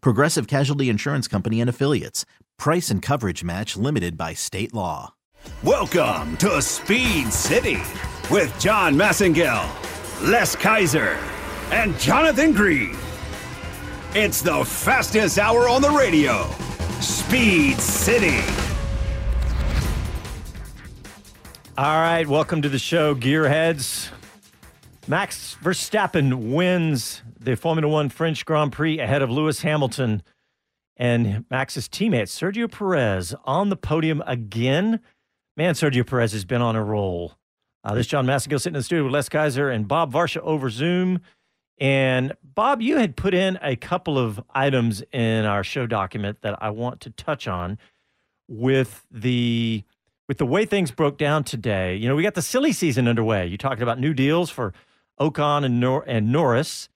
Progressive Casualty Insurance Company and Affiliates. Price and coverage match limited by state law. Welcome to Speed City with John Massengale, Les Kaiser, and Jonathan Green. It's the fastest hour on the radio. Speed City. All right, welcome to the show, Gearheads. Max Verstappen wins the Formula One French Grand Prix ahead of Lewis Hamilton and Max's teammate, Sergio Perez, on the podium again. Man, Sergio Perez has been on a roll. Uh, this John Massengale sitting in the studio with Les Kaiser and Bob Varsha over Zoom. And Bob, you had put in a couple of items in our show document that I want to touch on with the with the way things broke down today. You know, we got the silly season underway. You talking about new deals for Ocon and Nor- and Norris,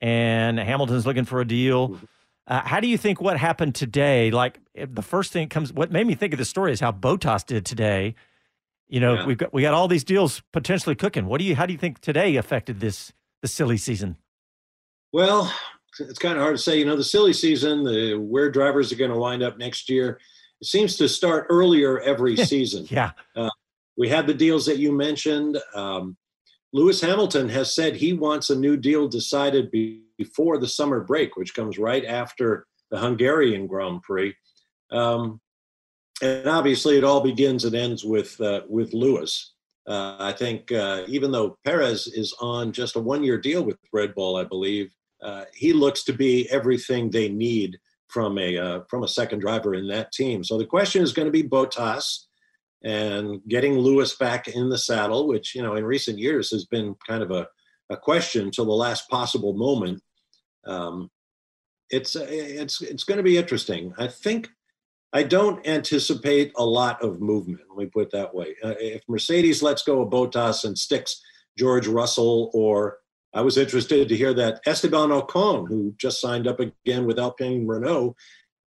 and Hamilton's looking for a deal. Mm-hmm. Uh, how do you think what happened today? Like the first thing comes, what made me think of the story is how Bottas did today. You know, Yeah. we've got we got all these deals potentially cooking. What do you? How do you think today affected this the silly season? Well, it's kind of hard to say. You know, the silly season, the where drivers are going to wind up next year, it seems to start earlier every season. Yeah, We had the deals that you mentioned. Um, Lewis Hamilton has said he wants a new deal decided be- before the summer break, which comes right after the Hungarian Grand Prix. Um, and obviously, it all begins and ends with uh, with Lewis. Uh, I think uh, even though Perez is on just a one year deal with Red Bull, I believe uh, he looks to be everything they need from a uh, from a second driver in that team. So the question is going to be Bottas and getting Lewis back in the saddle, which you know in recent years has been kind of a, a question till the last possible moment. Um, it's it's it's going to be interesting. I think I don't anticipate a lot of movement. Let me put it that way. Uh, if Mercedes lets go of Bottas and sticks George Russell, or I was interested to hear that Esteban Ocon, who just signed up again with Alpine Renault,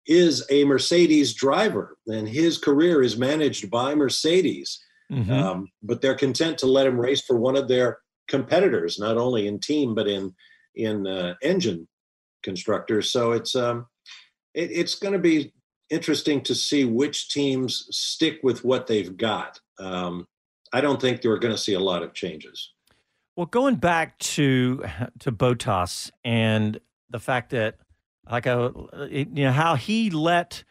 is a Mercedes driver, and his career is managed by Mercedes. Mhm. Um, but they're content to let him race for one of their competitors, not only in team but in in uh, engine constructors. So it's um, it, it's going to be interesting to see which teams stick with what they've got. Um, I don't think they're going to see a lot of changes. Well, going back to to Bottas and the fact that, like, I, you know, how he let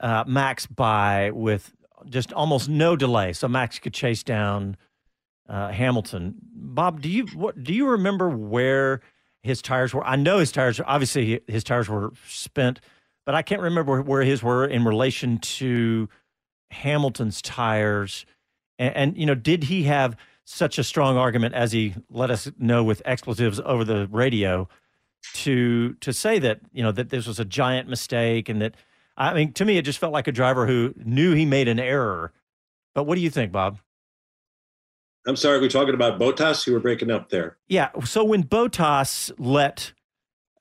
uh, Max by with just almost no delay, so Max could chase down uh, Hamilton. Bob, do you what do you remember where his tires were? I know his tires. Obviously, his tires were spent, but I can't remember where his were in relation to Hamilton's tires. And, and you know, did he have such a strong argument as he let us know with expletives over the radio to to say that you know that this was a giant mistake and that I mean to me it just felt like a driver who knew he made an error. But what do you think, Bob? I'm sorry, we're talking about Bottas. You were breaking up there. Yeah. So when Bottas let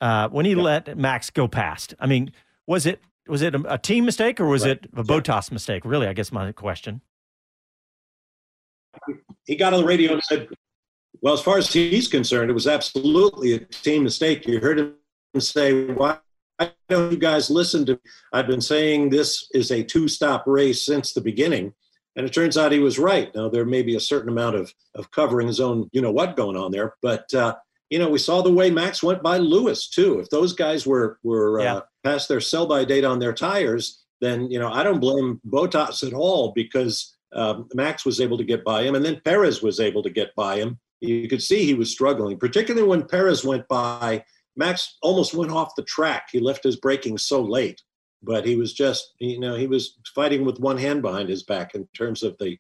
uh, when he Yeah. let Max go past, I mean, was it was it a, a team mistake or was Right. it a Bottas mistake? Really, I guess my question. He got on the radio and said, "Well, as far as he's concerned, it was absolutely a team mistake." You heard him say, "Why don't you guys listen to? Me? I've been saying this is a two-stop race since the beginning." And it turns out he was right. Now there may be a certain amount of of covering his own, you know what, going on there, but uh, you know we saw the way Max went by Lewis too. If those guys were were Yeah. uh, past their sell by date on their tires, then you know I don't blame Bottas at all because um, Max was able to get by him, and then Perez was able to get by him. You could see he was struggling, particularly when Perez went by. Max almost went off the track. He left his braking so late, but he was just you know he was fighting with one hand behind his back in terms of the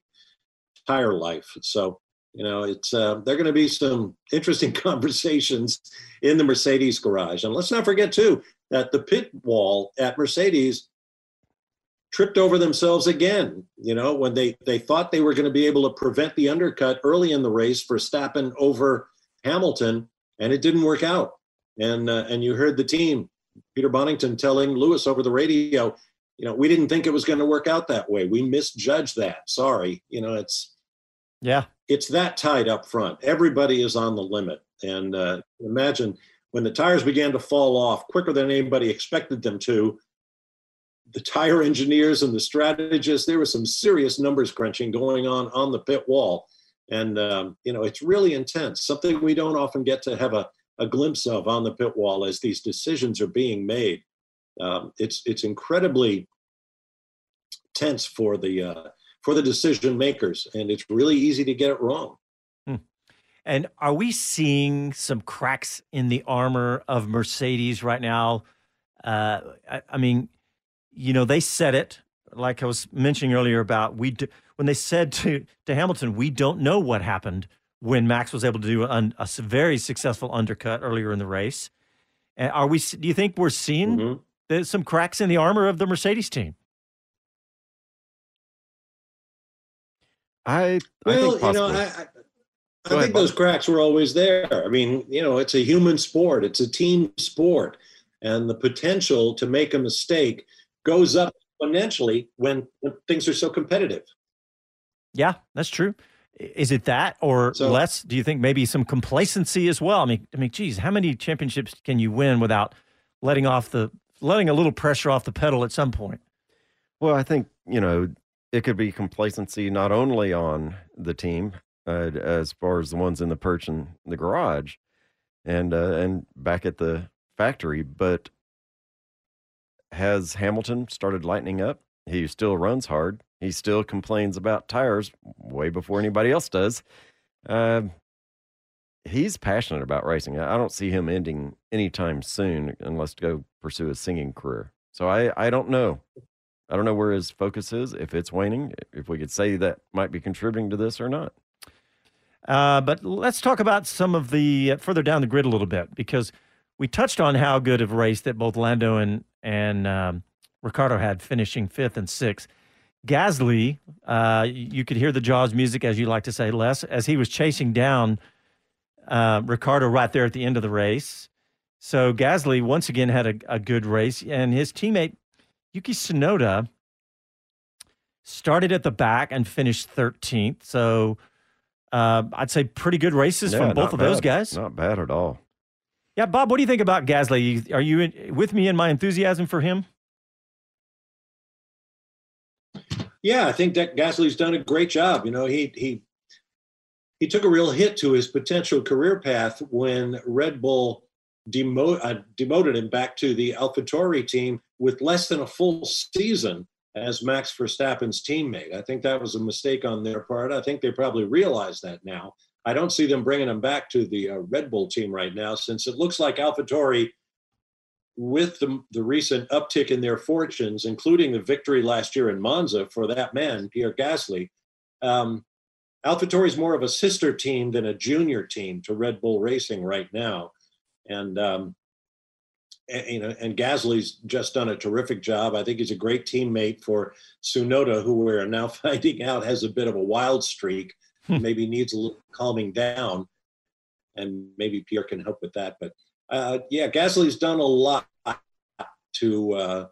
tire life. So you know it's uh, there are going to be some interesting conversations in the Mercedes garage, and let's not forget too that the pit wall at Mercedes tripped over themselves again. You know, when they they thought they were going to be able to prevent the undercut early in the race for Verstappen over Hamilton, and it didn't work out. And uh, and you heard the team, Peter Bonnington, telling Lewis over the radio, you know, we didn't think it was going to work out that way. We misjudged that. Sorry, you know, it's yeah, it's that tight up front. Everybody is on the limit, and uh, imagine when the tires began to fall off quicker than anybody expected them to the tire engineers and the strategists, there was some serious numbers crunching going on on the pit wall. And, um, you know, it's really intense, something we don't often get to have a, a glimpse of on the pit wall as these decisions are being made. Um, it's, it's incredibly tense for the, uh, for the decision makers, and it's really easy to get it wrong. Hmm. And are we seeing some cracks in the armor of Mercedes right now? Uh, I, I mean, you know, they said it like I was mentioning earlier about we do, when they said to to Hamilton, we don't know what happened when Max was able to do a, a very successful undercut earlier in the race. And are we? Do you think we're seeing mm-hmm. some cracks in the armor of the Mercedes team? I, I well, you know, I, I, I think ahead, those cracks were always there. I mean, you know, it's a human sport, it's a team sport, and the potential to make a mistake goes up exponentially when, when things are so competitive. Yeah, that's true. Is it that or so, Les? Do you think maybe some complacency as well? I mean, I mean, geez, how many championships can you win without letting off the letting a little pressure off the pedal at some point? Well, I think you know it could be complacency not only on the team uh, as far as the ones in the perch and the garage, and uh, and back at the factory, but has Hamilton started lightening up? He still runs hard. He still complains about tires way before anybody else does. Uh, he's passionate about racing. I don't see him ending anytime soon unless to go pursue a singing career. So I, I don't know. I don't know where his focus is, if it's waning, if we could say that might be contributing to this or not. Uh, but let's talk about some of the uh, further down the grid a little bit because we touched on how good of a race that both Lando and and um, Ricciardo had, finishing fifth and sixth. Gasly, uh, you could hear the Jaws music, as you like to say, Les, as he was chasing down uh, Ricciardo right there at the end of the race. So Gasly once again had a, a good race, and his teammate Yuki Tsunoda started at the back and finished 13th. So uh, I'd say pretty good races yeah, from both of bad. those guys. Not bad at all. Yeah, Bob, what do you think about Gasly? Are you in, with me in my enthusiasm for him? Yeah, I think that Gasly's done a great job. You know, he he he took a real hit to his potential career path when Red Bull demote, uh, demoted him back to the AlphaTauri team with less than a full season as Max Verstappen's teammate. I think that was a mistake on their part. I think they probably realize that now. I don't see them bringing him back to the uh, Red Bull team right now, since it looks like AlphaTauri, with the, the recent uptick in their fortunes, including the victory last year in Monza for that man, Pierre Gasly, um, AlphaTauri is more of a sister team than a junior team to Red Bull Racing right now, and um, and, you know, and Gasly's just done a terrific job. I think he's a great teammate for Tsunoda, who we're now finding out has a bit of a wild streak. Maybe needs a little calming down, and maybe Pierre can help with that. But uh, yeah, Gasly's done a lot to uh,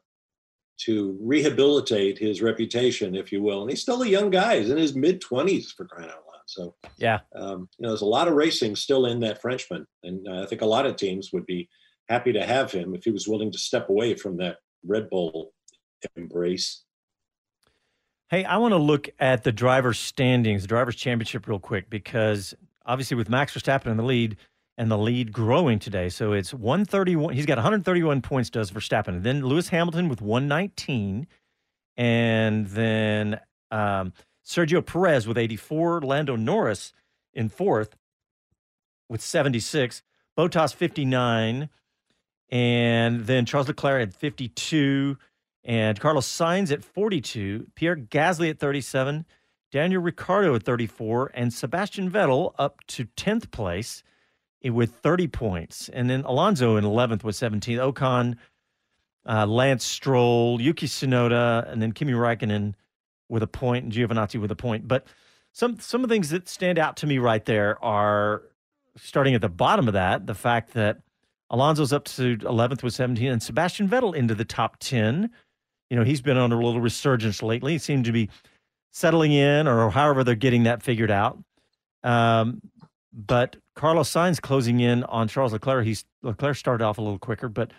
to rehabilitate his reputation, if you will, and he's still a young guy. He's in his mid twenties for crying out loud. So yeah, um, you know, there's a lot of racing still in that Frenchman, and uh, I think a lot of teams would be happy to have him if he was willing to step away from that Red Bull embrace. Hey, I want to look at the driver's standings, the driver's championship, real quick, because obviously with Max Verstappen in the lead and the lead growing today, so it's 131. He's got 131 points, does Verstappen. And then Lewis Hamilton with 119. and then um, Sergio Perez with 84, Lando Norris in fourth with 76, Bottas 59, and then Charles Leclerc at 52, and Carlos Sainz at 42, Pierre Gasly at 37, Daniel Ricciardo at 34, and Sebastian Vettel up to 10th place with 30 points. And then Alonso in 11th with 17. Ocon, uh, Lance Stroll, Yuki Tsunoda, and then Kimi Raikkonen with a point and Giovinazzi with a point. But some some of the things that stand out to me right there are starting at the bottom of that, the fact that Alonso's up to 11th with 17 and Sebastian Vettel into the top 10. You know, he's been on a little resurgence lately. He seemed to be settling in or however they're getting that figured out. Um, but Carlos Sainz closing in on Charles Leclerc. He's Leclerc started off a little quicker, but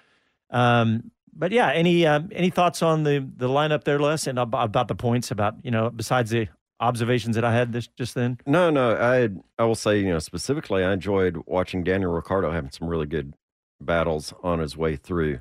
um, but yeah, any uh, any thoughts on the the lineup there, Les, and about the points about you know besides the observations that I had this just then? No, no. I I will say you know specifically, I enjoyed watching Daniel Ricciardo having some really good battles on his way through,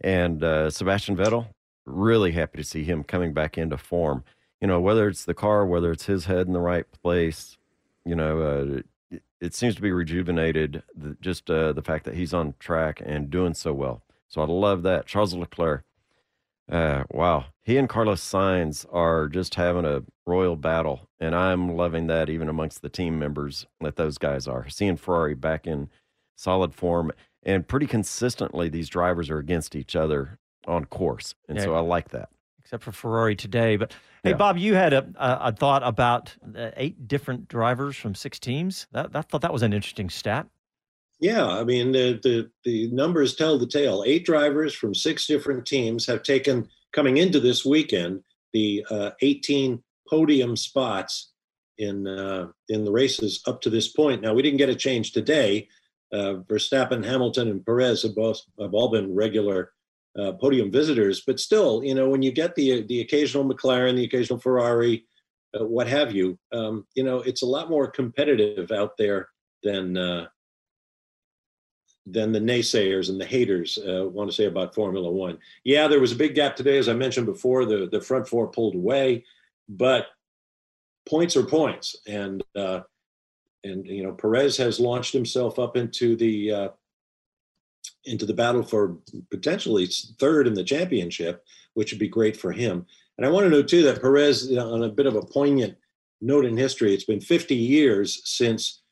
and uh, Sebastian Vettel. Really happy to see him coming back into form. You know, whether it's the car, whether it's his head in the right place, you know, uh, it, it, seems to be rejuvenated. The, just uh, the fact that he's on track and doing so well. So I love that. Charles Leclerc, uh, wow, he and Carlos Sainz are just having a royal battle, and I'm loving that even amongst the team members that those guys are. Seeing Ferrari back in solid form, and pretty consistently, these drivers are against each other on course, and yeah. so I like that. Except for Ferrari today, but hey, yeah. Bob, you had a, a, a thought about uh, eight different drivers from six teams. That, I thought that was an interesting stat. Yeah, I mean the, the the numbers tell the tale. Eight drivers from six different teams have taken coming into this weekend the uh, 18 podium spots in uh, in the races up to this point. Now we didn't get a change today. Uh, Verstappen, Hamilton, and Perez have both have all been regular uh, podium visitors, but still, you know, when you get the the occasional McLaren, the occasional Ferrari, uh, what have you, um, you know, it's a lot more competitive out there than uh, than the naysayers and the haters uh, want to say about Formula One. Yeah, there was a big gap today, as I mentioned before. The the front four pulled away, but points are points, and uh, and you know Perez has launched himself up into the uh, into the battle for potentially third in the championship, which would be great for him. And I want to know too that Perez, you know, on a bit of a poignant note in history, it's been 50 years since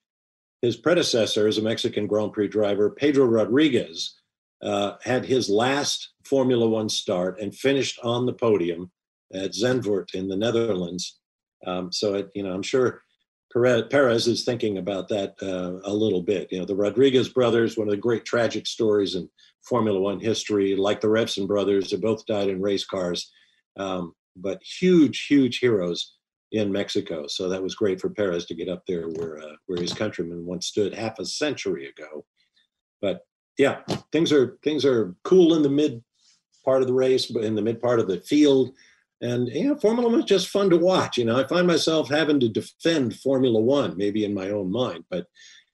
his predecessor as a Mexican Grand Prix driver, Pedro Rodriguez, uh, had his last Formula One start and finished on the podium at Zandvoort in the Netherlands. Um, so, it, you know, I'm sure Perez, Perez is thinking about that uh, a little bit. You know, the Rodriguez brothers, one of the great tragic stories in Formula One history, like the Revson brothers, they both died in race cars, um, but huge, huge heroes in Mexico. So that was great for Perez to get up there where uh, where his countrymen once stood half a century ago. But yeah, things are things are cool in the mid part of the race, but in the mid part of the field. And you know, Formula One is just fun to watch. You know, I find myself having to defend Formula One, maybe in my own mind, but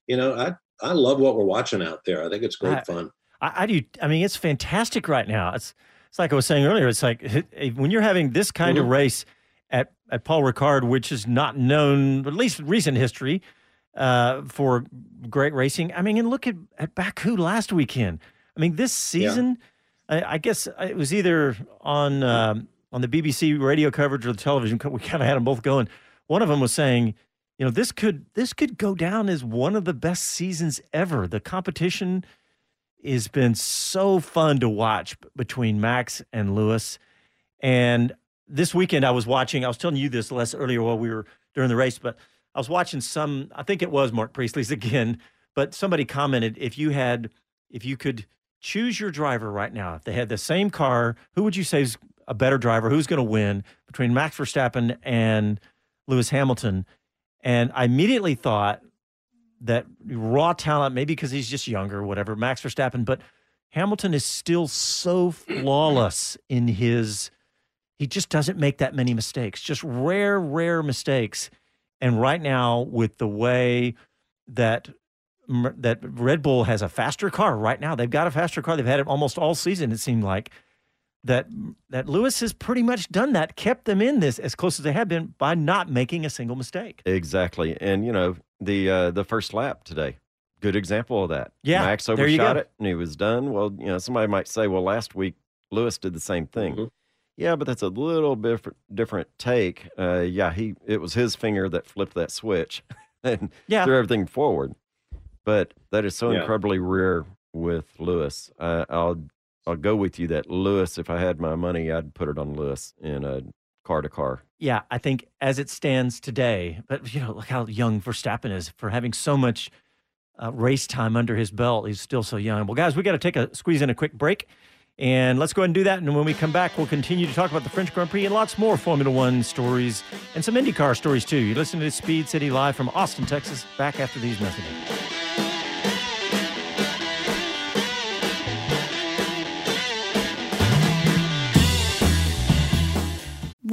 you know, I I love what we're watching out there. I think it's great I, fun. I, I do. I mean, it's fantastic right now. It's it's like I was saying earlier. It's like when you're having this kind mm-hmm. of race at at Paul Ricard, which is not known, at least recent history, uh, for great racing. I mean, and look at at Baku last weekend. I mean, this season, yeah. I, I, guess it was either on. Um, on the BBC radio coverage or the television, we kind of had them both going. One of them was saying, you know, this could this could go down as one of the best seasons ever. The competition has been so fun to watch between Max and Lewis. And this weekend, I was watching. I was telling you this Les earlier while we were during the race, but I was watching some. I think it was Mark Priestley's again. But somebody commented if you had, if you could choose your driver right now, if they had the same car, who would you say is a better driver, who's going to win between Max Verstappen and Lewis Hamilton. And I immediately thought that raw talent, maybe because he's just younger, whatever, Max Verstappen, but Hamilton is still so flawless in his, he just doesn't make that many mistakes, just rare, rare mistakes. And right now, with the way that that Red Bull has a faster car right now, they've got a faster car. They've had it almost all season. It seemed like that that Lewis has pretty much done that, kept them in this as close as they have been by not making a single mistake. Exactly. And you know, the uh, the first lap today, good example of that. Yeah, Max overshot it and he was done. Well, you know, somebody might say, well, last week Lewis did the same thing. Mhm. Yeah, but that's a little bit different, different take. Uh, yeah, he it was his finger that flipped that switch and Yeah. threw everything forward. But that is so Yeah. incredibly rare with Lewis. Uh, I'll I'll go with you that Lewis. If I had my money, I'd put it on Lewis in a car to car. Yeah, I think as it stands today, but you know, look how young Verstappen is for having so much uh, race time under his belt. He's still so young. Well, guys, we got to take a squeeze in a quick break. And let's go ahead and do that. And when we come back, we'll continue to talk about the French Grand Prix and lots more Formula One stories and some IndyCar stories too. You're listening to Speed City live from Austin, Texas. Back after these messages.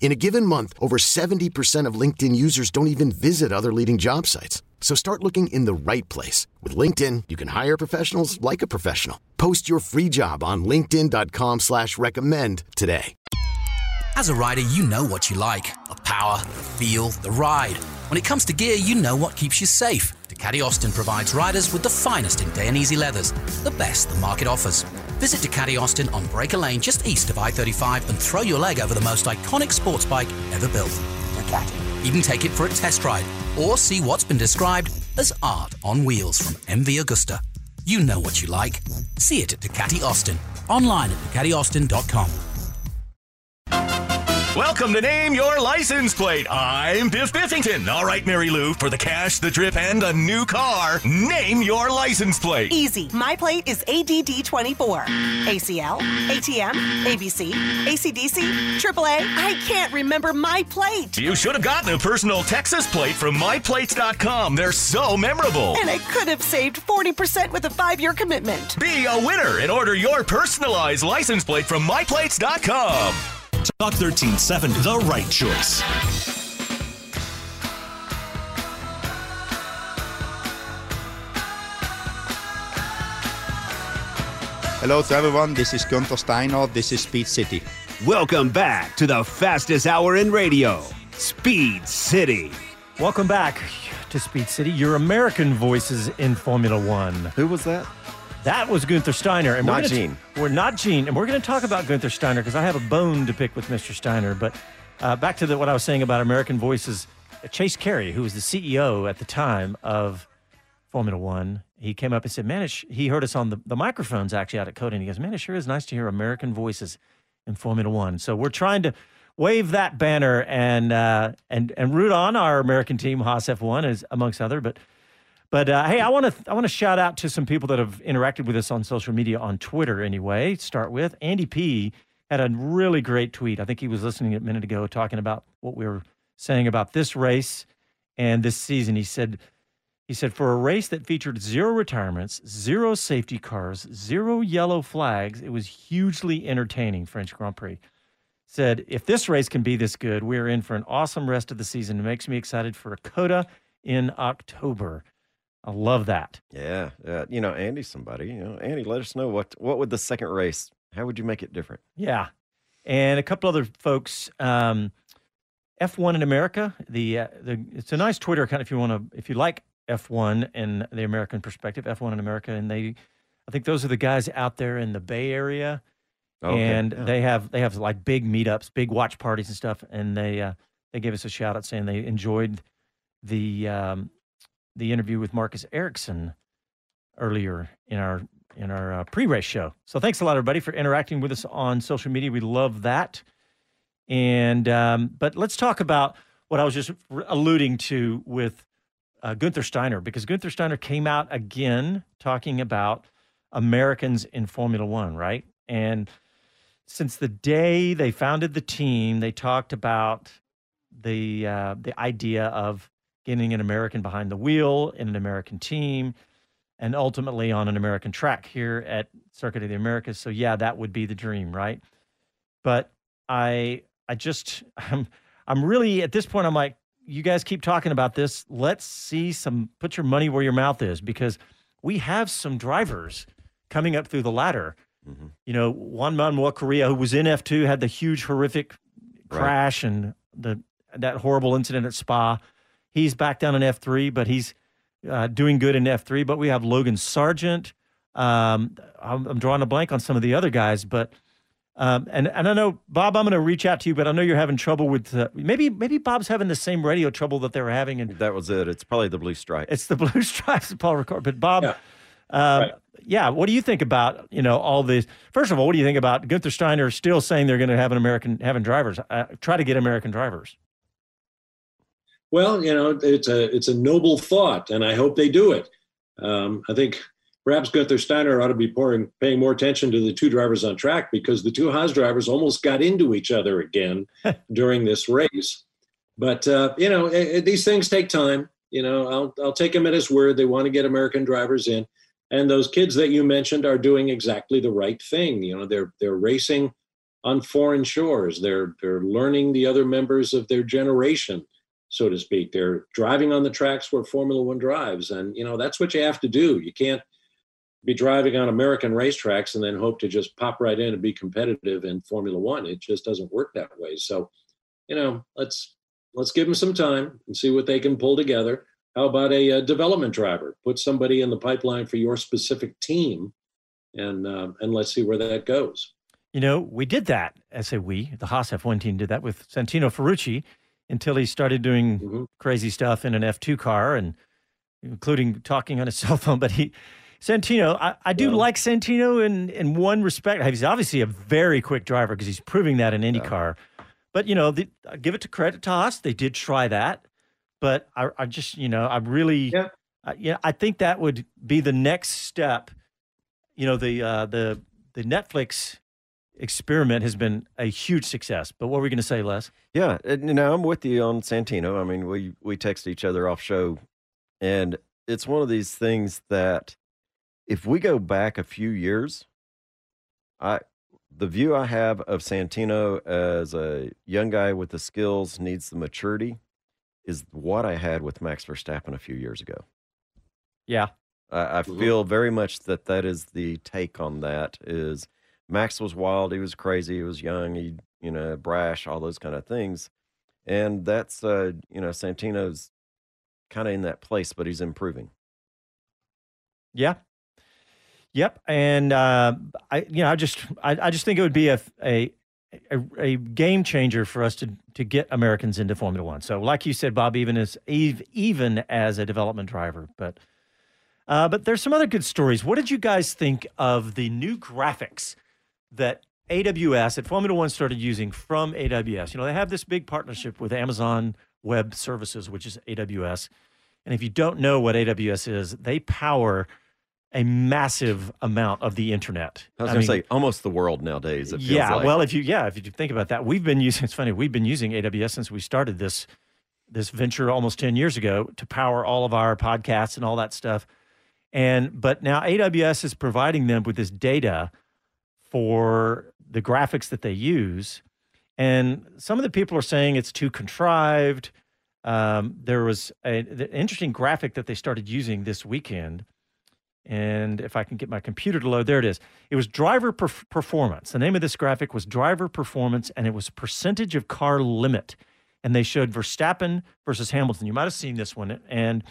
In a given month, over 70% of LinkedIn users don't even visit other leading job sites. So start looking in the right place. With LinkedIn, you can hire professionals like a professional. Post your free job on linkedin.com slash recommend today. As a rider, you know what you like the power, the feel, the ride. When it comes to gear, you know what keeps you safe. Ducati Austin provides riders with the finest in Dainese leathers, the best the market offers. Visit Ducati Austin on Breaker Lane just east of I 35 and throw your leg over the most iconic sports bike ever built. Ducati. Even take it for a test ride or see what's been described as art on wheels from MV Agusta. You know what you like. See it at Ducati Austin. Online at DucatiAustin.com. Welcome to Name Your License Plate. I'm Biff Biffington. All right, Mary Lou, for the cash, the trip, and a new car, name your license plate. Easy. My plate is ADD24. ACL, ATM, ABC, ACDC, AAA. I can't remember my plate. You should have gotten a personal Texas plate from myplates.com. They're so memorable. And I could have saved 40% with a five year commitment. Be a winner and order your personalized license plate from myplates.com. Talk 13.7, the right choice. Hello to everyone, this is Gunther Steiner, this is Speed City. Welcome back to the fastest hour in radio, Speed City. Welcome back to Speed City, your American voices in Formula One. Who was that? That was Gunther Steiner. And Not we're gonna we're not Gene. And we're going to talk about Gunther Steiner because I have a bone to pick with Mr. Steiner. But uh, back to the, what I was saying about American voices. Chase Carey, who was the CEO at the time of Formula One, he came up and said, Man, he heard us on the, the microphones actually out at COTA. And he goes, Man, it sure is nice to hear American voices in Formula One. So we're trying to wave that banner and uh, and and root on our American team, Haas F1, as amongst other. But but uh, hey, I want to I want to shout out to some people that have interacted with us on social media on Twitter. Anyway, start with Andy P had a really great tweet. I think he was listening a minute ago, talking about what we were saying about this race and this season. He said. He said, for a race that featured zero retirements, zero safety cars, zero yellow flags, it was hugely entertaining, French Grand Prix. said, if this race can be this good, we're in for an awesome rest of the season. It makes me excited for a COTA in October. I love that. Yeah, yeah. You know, Andy's somebody. You know, Andy, let us know what what would the second race? How would you make it different? Yeah, and a couple other folks. Um, F1 in America. The uh, the it's a nice Twitter account if you want to if you like F1 and the American perspective. F1 in America, and they, I think those are the guys out there in the Bay Area, Okay, and yeah. they have they have like big meetups, big watch parties and stuff, and they uh, they gave us a shout out saying they enjoyed the um, the interview with Marcus Ericsson earlier in our in our uh, pre-race show. So thanks a lot, everybody, for interacting with us on social media. We love that. And um, but let's talk about what I was just r- alluding to with uh, Gunther Steiner, because Gunther Steiner came out again talking about Americans in Formula One, right? And since the day they founded the team, they talked about the uh, the idea of getting an American behind the wheel in an American team, and ultimately on an American track here at Circuit of the Americas. So yeah, that would be the dream, right? But I I just I'm I'm really at this point I'm like you guys keep talking about this. Let's see some put your money where your mouth is because we have some drivers coming up through the ladder. Mm-hmm. You know, Juan Manuel Correa, who was in F2, had the huge horrific crash and the that horrible incident at Spa. He's back down in F3, but he's uh, doing good in F3. But we have Logan Sargeant. Um, I'm, I'm drawing a blank on some of the other guys, but um, and and I know Bob, I'm going to reach out to you, but I know you're having trouble with uh, maybe maybe Bob's having the same radio trouble that they were having, and That was it. It's probably the blue stripe. it's the blue stripes. Paul Ricard, but Bob. Uh, yeah, what do you think about you know all this? First of all, what do you think about Gunther Steiner still saying they're going to have an American having drivers? Uh, try to get American drivers. Well, you know, it's a it's a noble thought, and I hope they do it. Um, I think perhaps Gunther Steiner ought to be pouring, paying more attention to the two drivers on track because the two Haas drivers almost got into each other again during this race. But uh, you know, eh, eh, these things take time. You know, I'll I'll take him at his word. They want to get American drivers in, and those kids that you mentioned are doing exactly the right thing. You know, they're they're racing on foreign shores. They're they're learning the other members of their generation, so to speak. They're driving on the tracks where Formula One drives, and you know that's what you have to do. You can't be driving on American racetracks and then hope to just pop right in and be competitive in Formula One. It just doesn't work that way. So, you know, let's let's give them some time and see what they can pull together. How about a, uh development driver? Put somebody in the pipeline for your specific team, and um, and let's see where that goes. You know, we did that. I say we, the Haas F1 team did that with Santino Ferrucci until he started doing crazy stuff in an F2 car and including talking on his cell phone. But he, Santino, I, I do like Santino in, in one respect. He's obviously a very quick driver because he's proving that in IndyCar. But, you know, the, I give it to credit to us. They did try that. But I, I just, you know, I really, yeah. I, yeah, I think that would be the next step. You know, the uh, the the Netflix experiment has been a huge success. But what were we going to say, Les? Yeah, uh, and, you know, I'm with you on Santino. I mean, we we text each other off show, and it's one of these things that if we go back a few years, I the view I have of Santino as a young guy with the skills needs the maturity is what I had with Max Verstappen a few years ago. Yeah. I, I mm-hmm. feel very much that that is the take on that is Max was wild, he was crazy, he was young, he you know brash, all those kind of things, and that's uh you know Santino's kind of in that place, but he's improving. Yeah. Yep. And uh, I, you know, I just, I, I just think it would be a, a, a, a game changer for us to to get Americans into Formula One. So, like you said, Bob, even as ev- even as a development driver, but uh, but there's some other good stories. What did you guys think of the new graphics that AWS at Formula One started using from AWS? You know, they have this big partnership with Amazon Web Services, which is AWS. And if you don't know what AWS is, they power a massive amount of the internet. I was going to say almost the world nowadays. It feels yeah, like. well, if you yeah, if you think about that, we've been using. It's funny, we've been using AWS since we started this this venture almost ten years ago to power all of our podcasts and all that stuff. And but now AWS is providing them with this data for the graphics that they use, And some of the people are saying it's too contrived. Um, there was an interesting graphic that they started using this weekend. And if I can get my computer to load, there it is. It was driver perf- performance. The name of this graphic was driver performance, and it was percentage of car limit. And they showed Verstappen versus Hamilton. You might have seen this one. And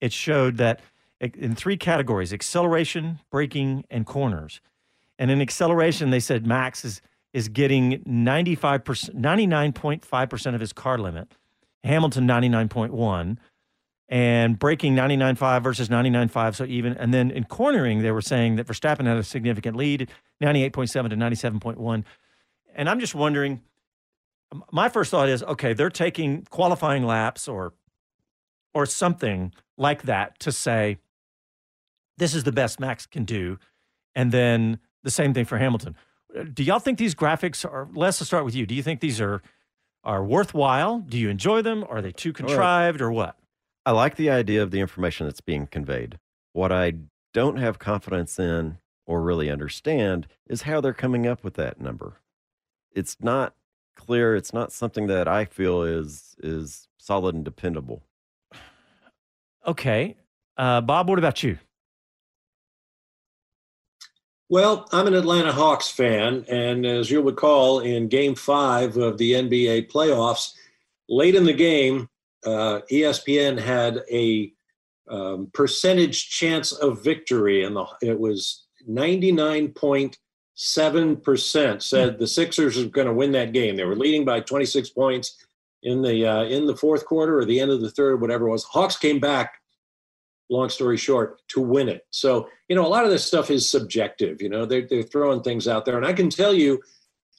it showed that in three categories acceleration, braking, and corners. And in acceleration, they said Max is, is getting 95%, 99.5% of his car limit, Hamilton 99.1 and braking 99.5 versus 99.5, so even. And then in cornering, they were saying that Verstappen had a significant lead, 98.7 to 97.1. And I'm just wondering, my first thought is, okay, they're taking qualifying laps or or something like that to say this is the best Max can do, and then the same thing for Hamilton. Do y'all think these graphics are? Let's start with you. Do you think these are are worthwhile? Do you enjoy them? Are they too contrived, or what? I like the idea of the information that's being conveyed. What I don't have confidence in or really understand is how they're coming up with that number. It's not clear. It's not something that I feel is is solid and dependable. Okay, uh, Bob. What about you? Well, I'm an Atlanta Hawks fan, and as you'll recall, in Game Five of the NBA playoffs, late in the game, uh, ESPN had a um, percentage chance of victory, and it was 99.7% said the Sixers are going to win that game. They were leading by 26 points in the uh, in the fourth quarter or the end of the third, whatever it was. Hawks came back. Long story short, to win it. So you know, a lot of this stuff is subjective. You know, they're they're throwing things out there, and I can tell you,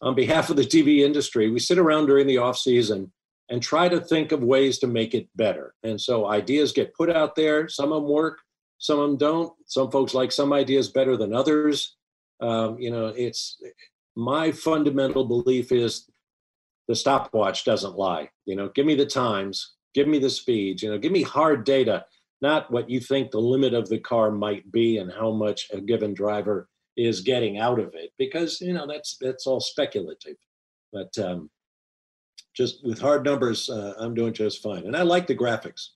on behalf of the TV industry, we sit around during the off season and try to think of ways to make it better. And so ideas get put out there. Some of them work, some of them don't. Some folks like some ideas better than others. Um, you know, it's my fundamental belief is the stopwatch doesn't lie. You know, give me the times, give me the speeds, you know, give me hard data, not what you think the limit of the car might be and how much a given driver is getting out of it, because you know that's that's all speculative. But um, just with hard numbers, uh, I'm doing just fine. And I like the graphics.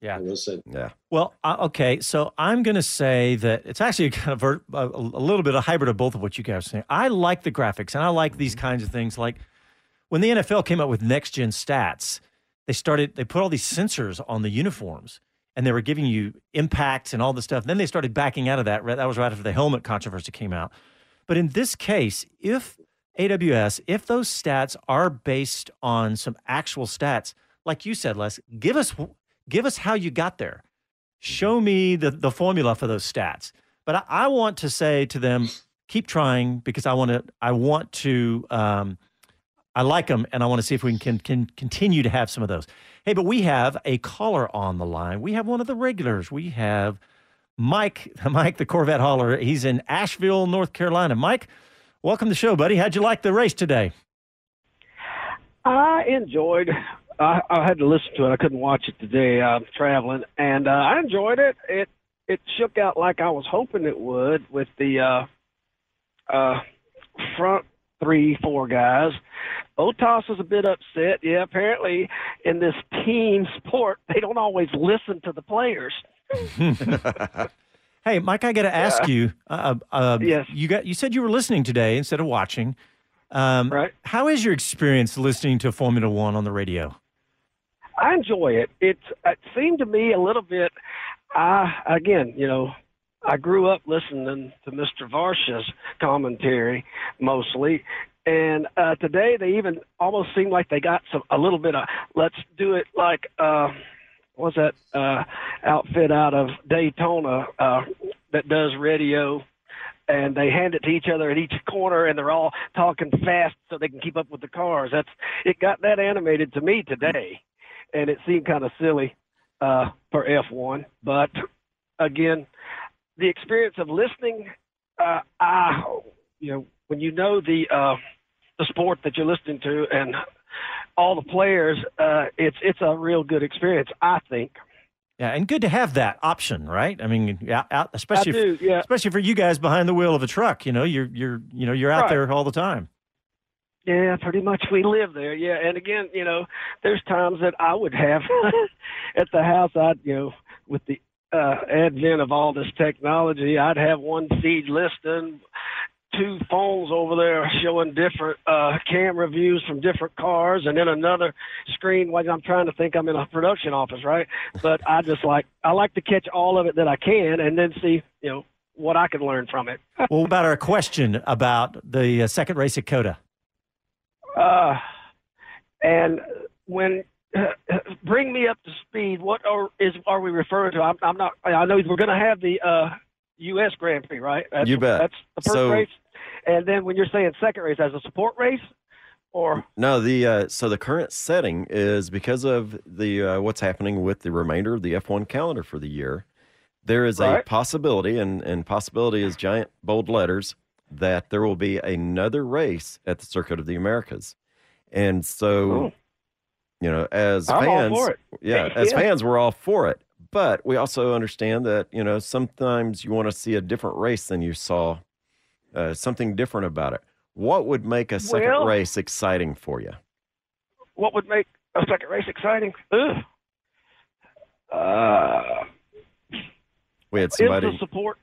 Yeah. Listen. Yeah. Well, uh, okay. So I'm going to say that it's actually kind of a, a, a, little bit of hybrid of both of what you guys are saying. I like the graphics and I like these kinds of things. Like when the NFL came out with next gen stats, they started, they put all these sensors on the uniforms and they were giving you impacts and all the stuff. Then they started backing out of that. That was right after the helmet controversy came out. But in this case, if AWS, if those stats are based on some actual stats, like you said, Les, give us give us how you got there. Show me the, the formula for those stats. But I, I want to say to them, keep trying because I want to I want to um, I like them and I want to see if we can, can continue to have some of those. Hey, but we have a caller on the line. We have one of the regulars. We have Mike, Mike the Corvette hauler. He's in Asheville, North Carolina. Mike, Welcome to the show, buddy. How'd you like the race today? I enjoyed. I, I had to listen to it. I couldn't watch it today. I'm traveling, and uh, I enjoyed it. It it shook out like I was hoping it would with the uh, uh, front three, four guys. Bottas was a bit upset. Yeah, apparently in this team sport, they don't always listen to the players. Hey, Mike, I got to ask Yeah. you. Uh, uh, Yes. You got. You said you were listening today instead of watching. Um, Right. How is your experience listening to Formula One on the radio? I enjoy it. It it seemed to me a little bit. I again, you know, I grew up listening to Mr. Varsha's commentary mostly, and uh, today they even almost seem like they got some a little bit of let's do it like uh, what's that uh, outfit out of Daytona uh, that does radio. And they hand it to each other at each corner, and they're all talking fast so they can keep up with the cars. That's it. Got that animated to me today and it seemed kind of silly uh, for F1. But again, the experience of listening, uh, I, you know, when you know the uh, the sport that you're listening to and all the players, uh, it's it's a real good experience, I think. Yeah, and good to have that option, right? I mean, yeah, out, especially I do, if- yeah. especially for you guys behind the wheel of a truck. You know, you're you're you know you're out Right. there all the time. Yeah, pretty much we live there. Yeah, and again, you know, there's times that I would have at the house. I'd, you know, with the uh, advent of all this technology, I'd have one feed listing, two phones over there showing different uh, camera views from different cars, and then another screen while I'm trying to think I'm in a production office, right? But I just like I like to catch all of it that I can, and then see, you know, what I can learn from it. well, what about our question about the uh, second race at COTA? Uh, and when bring me up to speed, what are is are we referring to? I'm, I'm not. I know we're going to have the uh, U.S. Grand Prix, right? That's, You bet. That's the first So- race, and then when you're saying second race as a support race, or No, the uh, so the current setting is because of the uh, what's happening with the remainder of the F1 calendar for the year. There is a possibility, and and possibility is giant bold letters that there will be another race at the Circuit of the Americas, and so Oh. You know, as I'm all fans, for it. yeah, as Yeah. fans, we're all for it. But we also understand that you know sometimes you want to see a different race than you saw, uh, something different about it. What would make a second Well- race exciting for you? what would make a second race exciting? Ugh. Uh, We had somebody. Support.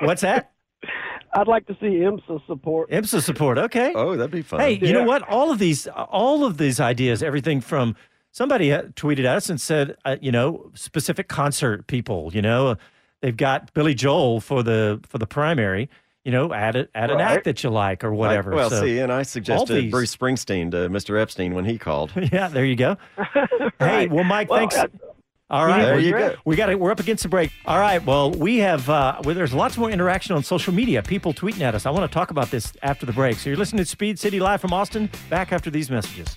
What's that? I'd like to see IMSA support. IMSA support. Okay. Oh, that'd be fun. Hey, you know what? All of these, all of these ideas, everything from somebody uh, tweeted at us and said, uh, you know, specific concert people. You know, uh, they've got Billy Joel for the for the primary. You know, add it, add an act that you like or whatever. I, well, So, see, and I suggested these- Bruce Springsteen to Mr. Epstein when he called. yeah, there you go. Hey, well, Mike, Well, thanks. uh, All right, There you go. We got it. We're up against the break. All right. Well, we have. Uh, well, there's lots more interaction on social media. People tweeting at us. I want to talk about this after the break. So you're listening to Speed City live from Austin. Back after these messages.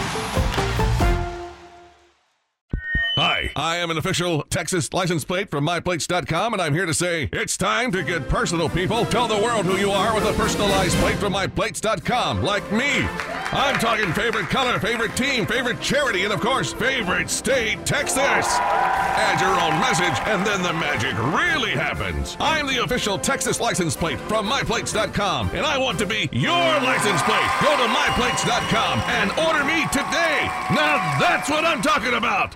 Hi, I am an official Texas license plate from MyPlates.com, and I'm here to say it's time to get personal, people. Tell the world who you are with a personalized plate from MyPlates.com, like me. I'm talking favorite color, favorite team, favorite charity, and of course, favorite state, Texas. Add your own message, and then the magic really happens. I'm the official Texas license plate from MyPlates.com, and I want to be your license plate. Go to MyPlates.com and order me today. Now that's what I'm talking about.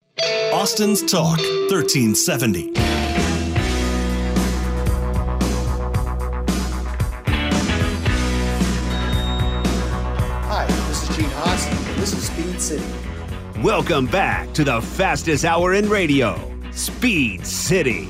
Austin's Talk, 1370. Hi, this is Gene Austin, and this is Speed City. Welcome back to the fastest hour in radio, Speed City.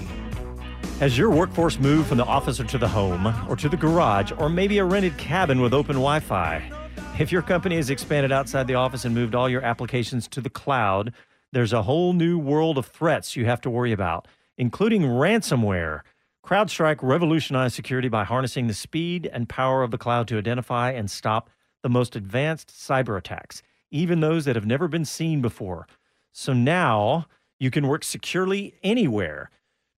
Has your workforce moved from the office or to the home or to the garage or maybe a rented cabin with open Wi Fi? If your company has expanded outside the office and moved all your applications to the cloud, there's a whole new world of threats you have to worry about, including ransomware. CrowdStrike revolutionized security by harnessing the speed and power of the cloud to identify and stop the most advanced cyber attacks, even those that have never been seen before. So now you can work securely anywhere.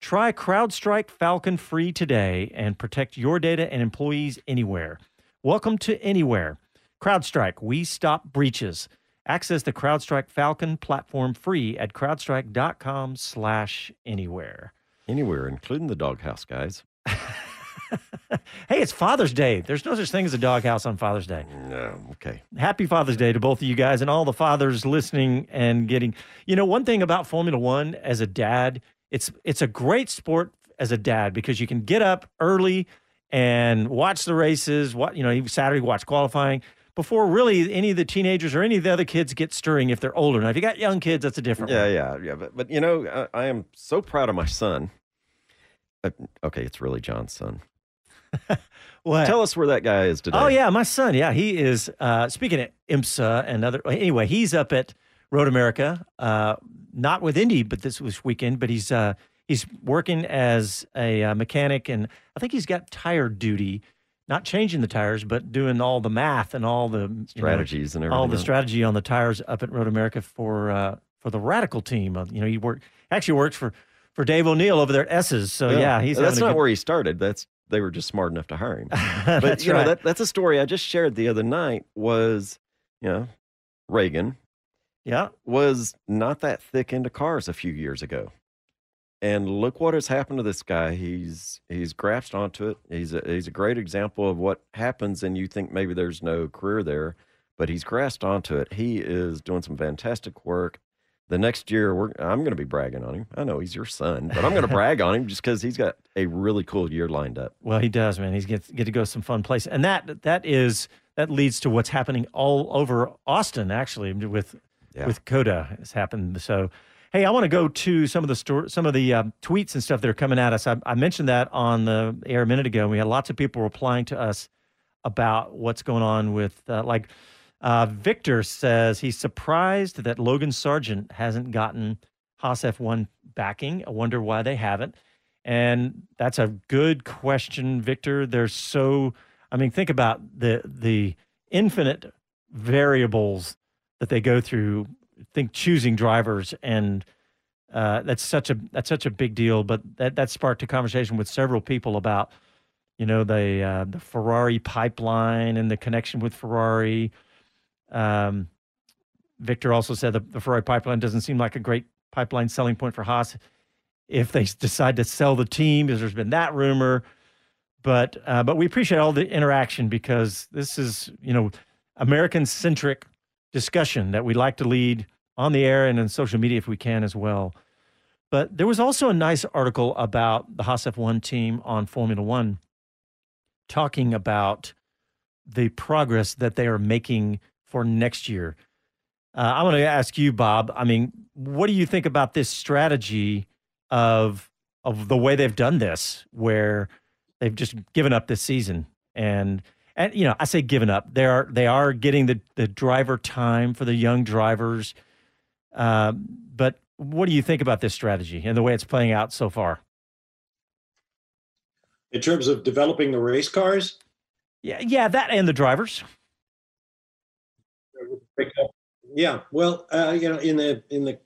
Try CrowdStrike Falcon free today and protect your data and employees anywhere. Welcome to Anywhere. CrowdStrike, we stop breaches. Access the CrowdStrike Falcon platform free at crowdstrike.com slash anywhere. Anywhere, including the doghouse, guys. Hey, it's Father's Day. There's no such thing as a doghouse on Father's Day. No, okay. Happy Father's Day to both of you guys and all the fathers listening and getting. You know, one thing about Formula One as a dad, it's it's a great sport as a dad because you can get up early and watch the races. What you know, even Saturday watch qualifying before really any of the teenagers or any of the other kids get stirring if they're older. Now, if you got young kids, that's a different. Yeah, one. yeah, yeah. But, but you know, I, I am so proud of my son. Uh, okay, it's really John's son. What? Tell us where that guy is today. Oh yeah, my son. Yeah, he is. Uh, speaking of IMSA and other. Anyway, he's up at Road America, uh, not with Indy, but this was weekend. But he's uh, he's working as a uh, mechanic, and I think he's got tire duty. Not changing the tires, but doing all the math and all the you know, Strategies and all the else. strategy on the tires up at Road America for uh, for the Radical team. You know, he worked actually works for for Dave O'Neill over there at S's. So yeah, he's that's not good- where he started. That's they were just smart enough to hire him. But That's you know right. that that's a story I just shared the other night. Was you know Reagan yeah was not that thick into cars a few years ago, and look what has happened to this guy. He's he's grasped onto it. He's a, he's a great example of what happens, and you think maybe there's no career there, but he's grasped onto it. He is doing some fantastic work. The next year, we're, I'm going to be bragging on him. I know he's your son, but I'm going to brag on him just because he's got a really cool year lined up. Well, he does, man. He's get get to go some fun places, and that that is that leads to what's happening all over Austin. Actually, with Yeah. with COTA has happened. So, hey, I want to go to some of the store, some of the um, tweets and stuff that are coming at us. I, I mentioned that on the air a minute ago. We had lots of people replying to us about what's going on with uh, like uh, Victor says he's surprised that Logan Sargeant hasn't gotten Haas F1 backing. I wonder why they haven't. And that's a good question, Victor. There's so I mean, think about the the infinite variables that they go through. Think choosing drivers and uh, that's such a that's such a big deal. But that that sparked a conversation with several people about you know the uh, the Ferrari pipeline and the connection with Ferrari. Um, Victor also said the, the Ferrari pipeline doesn't seem like a great pipeline selling point for Haas if they decide to sell the team, because there's been that rumor. But uh, but we appreciate all the interaction because this is you know American centric discussion that we like to lead on the air and in social media if we can as well. But there was also a nice article about the Haas F1 team on Formula One talking about the progress that they are making for next year. Uh, I want to ask you, Bob. I mean, what do you think about this strategy of of the way they've done this, where they've just given up this season and and you know I say given up. They are they are getting the the driver time for the young drivers. Um, but what do you think about this strategy and the way it's playing out so far? In terms of developing the race cars, Yeah, yeah, that and the drivers. Yeah, well, uh, you know, in the in the,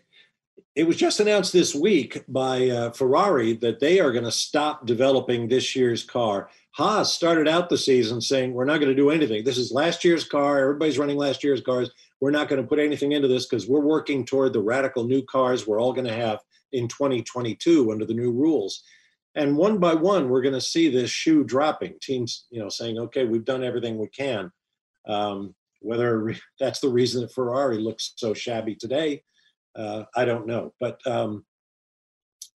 it was just announced this week by uh, Ferrari that they are going to stop developing this year's car. Haas started out the season saying we're not going to do anything. This is last year's car. Everybody's running last year's cars. We're not going to put anything into this because we're working toward the radical new cars we're all going to have in 2022 under the new rules. And one by one, we're going to see this shoe dropping. Teams, you know, saying, "Okay, we've done everything we can." Um, whether that's the reason that Ferrari looks so shabby today, uh, I don't know. But um,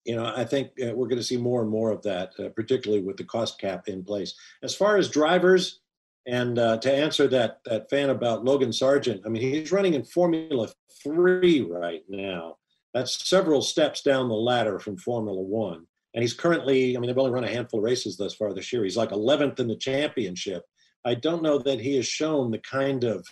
you know, I think uh, we're going to see more and more of that, uh, particularly with the cost cap in place. As far as drivers, and uh, to answer that that fan about Logan Sargeant, I mean, he's running in Formula Three right now. That's several steps down the ladder from Formula One. and he's currently, I mean, they've only run a handful of races thus far this year. He's like 11th in the championship. I don't know that he has shown the kind of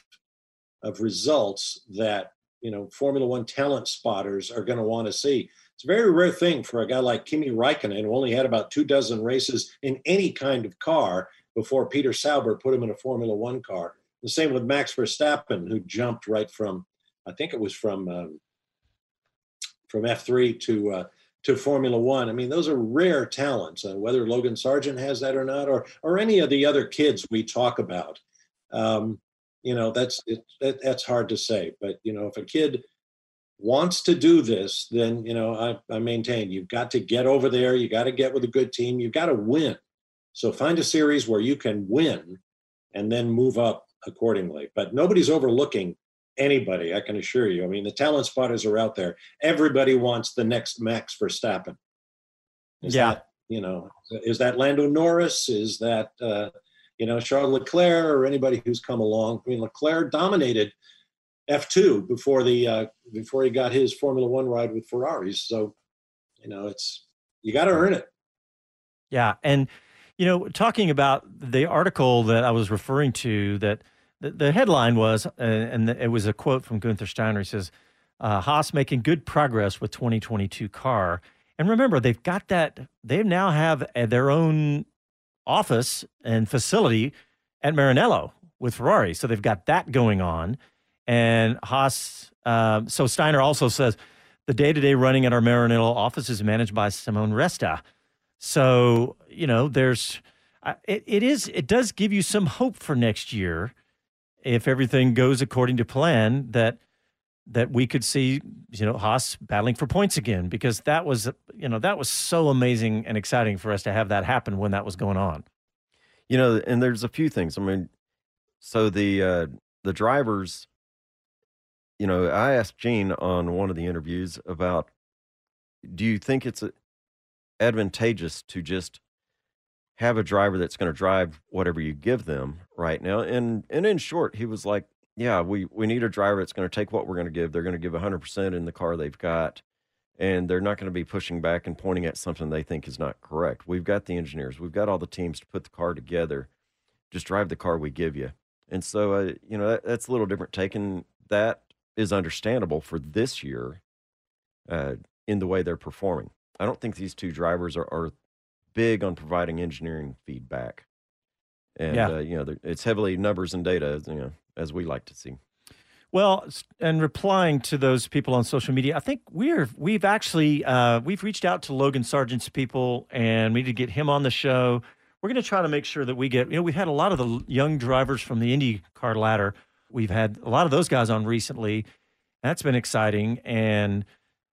of results that you know Formula One talent spotters are going to want to see. It's a very rare thing for a guy like Kimi Raikkonen, who only had about two dozen races in any kind of car before Peter Sauber put him in a Formula One car. The same with Max Verstappen, who jumped right from, I think it was from um, from F3 to uh, to Formula One. I mean, those are rare talents. Uh, whether Logan Sargeant has that or not, or or any of the other kids we talk about, um, you know, that's it, that, that's hard to say. But you know, if a kid wants to do this, then you know, I, I maintain you've got to get over there. You got to get with a good team. You've got to win. So find a series where you can win, and then move up accordingly. But nobody's overlooking anybody, I can assure you. I mean, the talent spotters are out there. Everybody wants the next Max Verstappen. Is Yeah. that, you know, is that Lando Norris? Is that, uh, you know, Charles Leclerc or anybody who's come along? I mean, Leclerc dominated F2 before the uh, before he got his Formula One ride with Ferraris. So, you know, it's you got to earn it. Yeah, and you know, talking about the article that I was referring to, that the, the headline was, uh, and it was a quote from Gunther Steiner. He says, uh, "Haas making good progress with 2022 car." And remember, they've got that. They now have uh, their own office and facility at Maranello with Ferrari, so they've got that going on. And Haas. Um, so Steiner also says the day-to-day running at our Maranello office is managed by Simone Resta. So you know, there's it, it is it does give you some hope for next year if everything goes according to plan that that we could see you know Haas battling for points again because that was you know that was so amazing and exciting for us to have that happen when that was going on. You know, and there's a few things. I mean, so the uh, the drivers, you know, I asked Gene on one of the interviews about, do you think it's advantageous to just have a driver that's going to drive whatever you give them right now? And and in short, he was like, yeah, we we need a driver that's going to take what we're going to give. They're going to give 100% in the car they've got. And they're not going to be pushing back and pointing at something they think is not correct. We've got the engineers, we've got all the teams to put the car together. Just drive the car we give you. And so, uh, you know, that, that's a little different. Taking that is understandable for this year uh, in the way they're performing. I don't think these two drivers are, are big on providing engineering feedback. And, Yeah. uh, you know, it's heavily numbers and data, you know, as we like to see. Well, and replying to those people on social media, I think we're we've actually uh, we've reached out to Logan Sargeant's people, and we need to get him on the show. We're going to try to make sure that we get. You know, we've had a lot of the young drivers from the IndyCar ladder. We've had a lot of those guys on recently. That's been exciting, and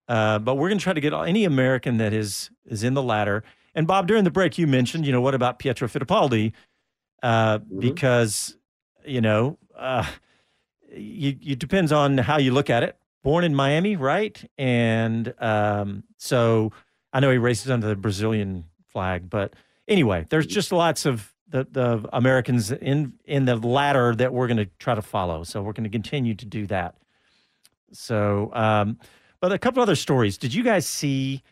uh, but we're going to try to get any American that is is in the ladder. And Bob, during the break, you mentioned, you know, what about Pietro Fittipaldi? Uh, Because you know. Uh, you, it depends on how you look at it. Born in Miami, right? And um, so I know he races under the Brazilian flag, but anyway, there's just lots of the, the Americans in in the ladder that we're going to try to follow. So we're going to continue to do that. So, um, but a couple other stories. Did you guys see?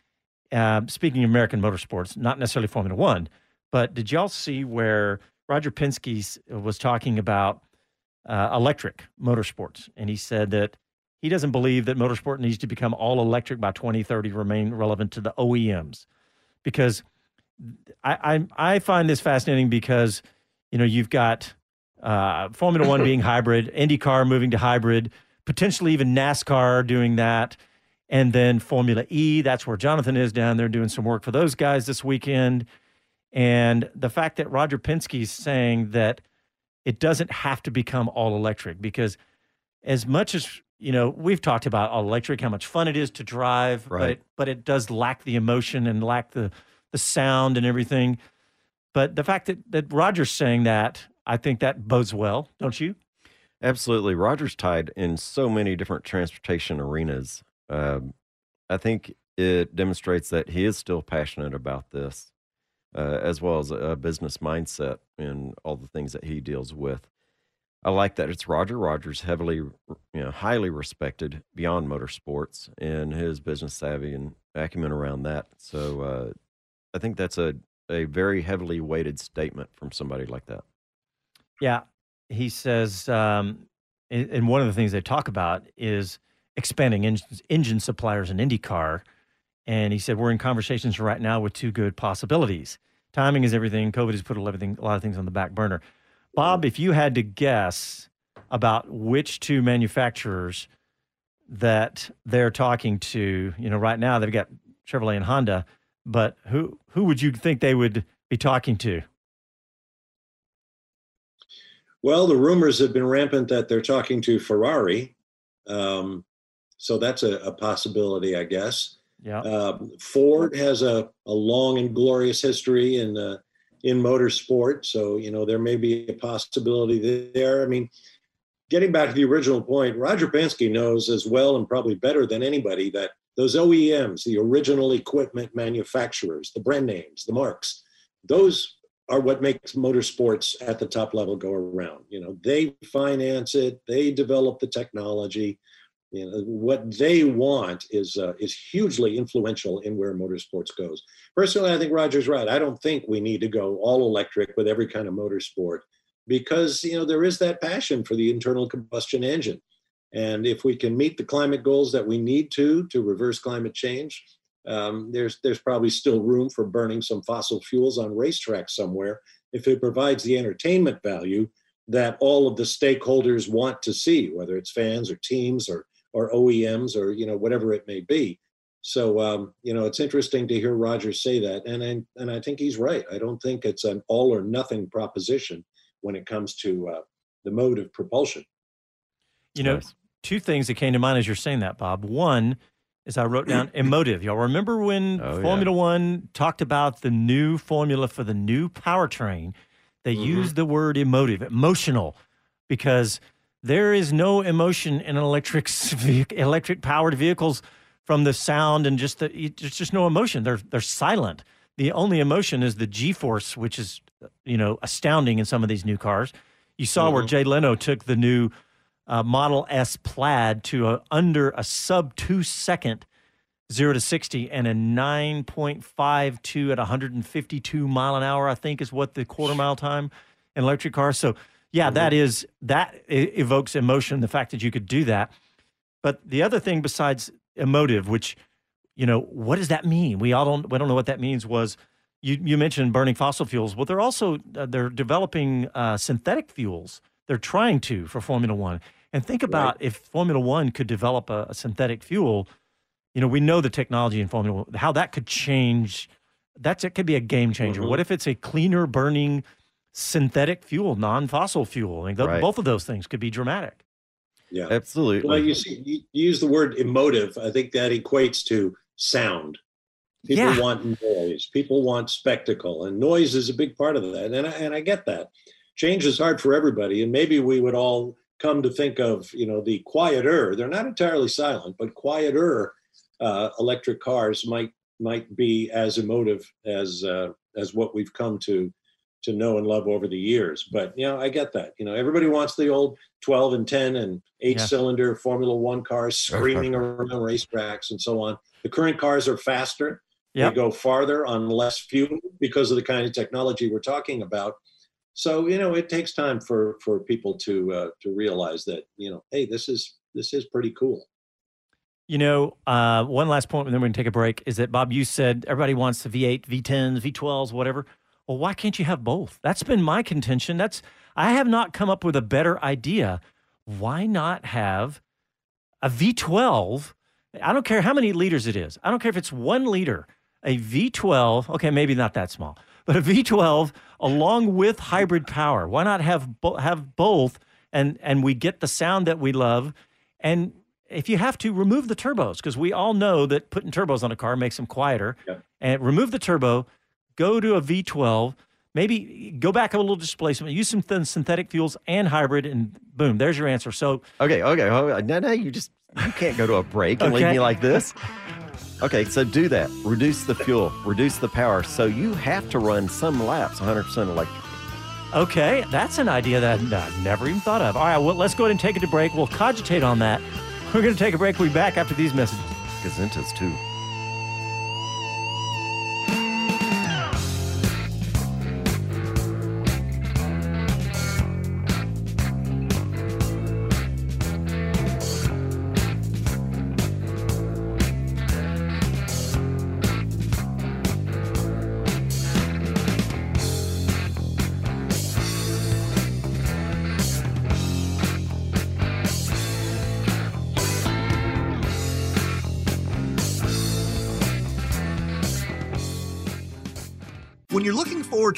Uh, speaking of American motorsports, not necessarily Formula One, but did y'all see where Roger Penske was talking about uh, electric motorsports. And he said that he doesn't believe that motorsport needs to become all electric by 2030 to remain relevant to the OEMs. Because I, I, I find this fascinating because, you know, you've got uh, Formula One being hybrid, IndyCar moving to hybrid, potentially even NASCAR doing that. And then Formula E, that's where Jonathan is down there doing some work for those guys this weekend. And the fact that Roger Penske is saying that it doesn't have to become all electric because as much as you know we've talked about all electric how much fun it is to drive but Right. it, but it does lack the emotion and lack the the sound and everything but the fact that that Roger's saying that I think that bodes well don't you Absolutely. Roger's tied in so many different transportation arenas. Um, I think it demonstrates that he is still passionate about this, uh, as well as a business mindset in all the things that he deals with. I like that it's Roger. Roger's heavily, you know, highly respected beyond motorsports and his business savvy and acumen around that. So, uh, I think that's a a very heavily weighted statement from somebody like that. Yeah, he says, um, and one of the things they talk about is expanding engine, engine suppliers in IndyCar. And he said, We're in conversations right now with two good possibilities. Timing is everything. COVID has put a lot of things on the back burner. Bob, if you had to guess about which two manufacturers that they're talking to, you know, right now they've got Chevrolet and Honda, but who who would you think they would be talking to? Well, the rumors have been rampant that they're talking to Ferrari. Um, so that's a, a, possibility, I guess. Yeah. Um, Ford has a, a long and glorious history in uh, in motorsport, so you know there may be a possibility there. I mean, getting back to the original point, Roger Penske knows as well and probably better than anybody that those OEMs, the original equipment manufacturers, the brand names, the marks, those are what makes motorsports at the top level go around. You know, they finance it, they develop the technology. You know, what they want is uh, is hugely influential in where motorsports goes. Personally, I think Roger's right. I don't think we need to go all electric with every kind of motorsport because you know there is that passion for the internal combustion engine, and if we can meet the climate goals that we need to to reverse climate change, um, there's there's probably still room for burning some fossil fuels on racetracks somewhere if it provides the entertainment value that all of the stakeholders want to see, whether it's fans or teams or or OEMs or you know whatever it may be. So um, you know it's interesting to hear Roger say that, and and and I think he's right. I don't think it's an all or nothing proposition when it comes to uh, the mode of propulsion. You know, two things that came to mind as you're saying that, Bob. One is I wrote down emotive. Y'all remember when Oh, yeah. Formula One talked about the new formula for the new powertrain? They Mm-hmm. used the word emotive, emotional, because there is no emotion in electric electric powered vehicles from the sound and just the there's just no emotion. They're they're silent. The only emotion is the G-force, which is you know astounding in some of these new cars. You saw where Mhm. Jay Leno took the new uh, Model S Plaid to a, under a sub two second zero to 60 and a 9.52 at 152 mile an hour, I think is what the quarter mile time in electric cars. So, yeah, that is, that evokes emotion, the fact that you could do that. But the other thing besides emotive, which, you know, what does that mean? We all don't, we don't know what that means was you, you mentioned burning fossil fuels. Well, they're also, uh, they're developing uh, synthetic fuels. They're trying to for Formula One. And think about if Formula One could develop a, a synthetic fuel, you know, we know the technology in Formula One, how that could change. That's it could be a game changer. Mhm. What if it's a cleaner burning synthetic fuel, non fossil fuel? I mean, th- Right. both of those things could be dramatic. Yeah. Absolutely. Well, you see, you you use the word emotive. I think that equates to sound. People Yeah. want noise. People want spectacle, and noise is a big part of that. And I, and I get that. Change is hard for everybody, and maybe we would all come to think of you know the quieter. They're not entirely silent, but quieter uh, electric cars might might be as emotive as uh, as what we've come to to know and love over the years. But you know, I get that. You know, everybody wants the old 12 and 10 and eight Yeah. cylinder Formula One cars screaming around racetracks and so on. The current cars are faster. Yep. They go farther on less fuel because of the kind of technology we're talking about. So you know, it takes time for for people to uh, to realize that you know, hey, this is this is pretty cool. You know, uh, one last point, and then we're going to take a break. Is that Bob? You said everybody wants the V8, V10s, V12s, whatever. Well, why can't you have both? That's been my contention. That's I have not come up with a better idea. Why not have a V12? I don't care how many liters it is. I don't care if it's one liter. A V12, okay, maybe not that small, but a V12 along with hybrid power. Why not have bo- have both? And and we get the sound that we love. And if you have to, remove the turbos because we all know that putting turbos on a car makes them quieter. And remove the turbo, go to a V12, maybe go back a little displacement, use some thin synthetic fuels and hybrid, and boom, there's your answer. So Okay, okay. No, no, you just you can't go to a break and leave me like this. Okay, so do that. Reduce the fuel, reduce the power. So you have to run some laps 100% electric. Okay, that's an idea that I never even thought of. All right, well, let's go ahead and take it to break. We'll cogitate on that. We're going to take a break. We'll be back after these messages. Gazintas too.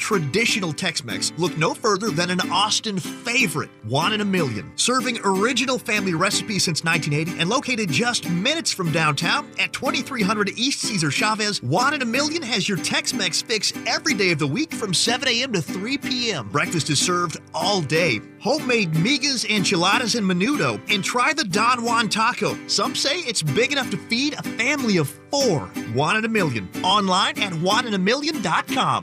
Traditional Tex Mex, look no further than an Austin favorite, One in a Million. Serving original family recipes since 1980 and located just minutes from downtown at 2300 East Cesar Chavez, One in a Million has your Tex Mex fix every day of the week from 7 a.m. to 3 p.m. Breakfast is served all day. Homemade migas, enchiladas, and menudo. And try the Don Juan taco. Some say it's big enough to feed a family of four. One in a million. Online at oneinaMillion.com.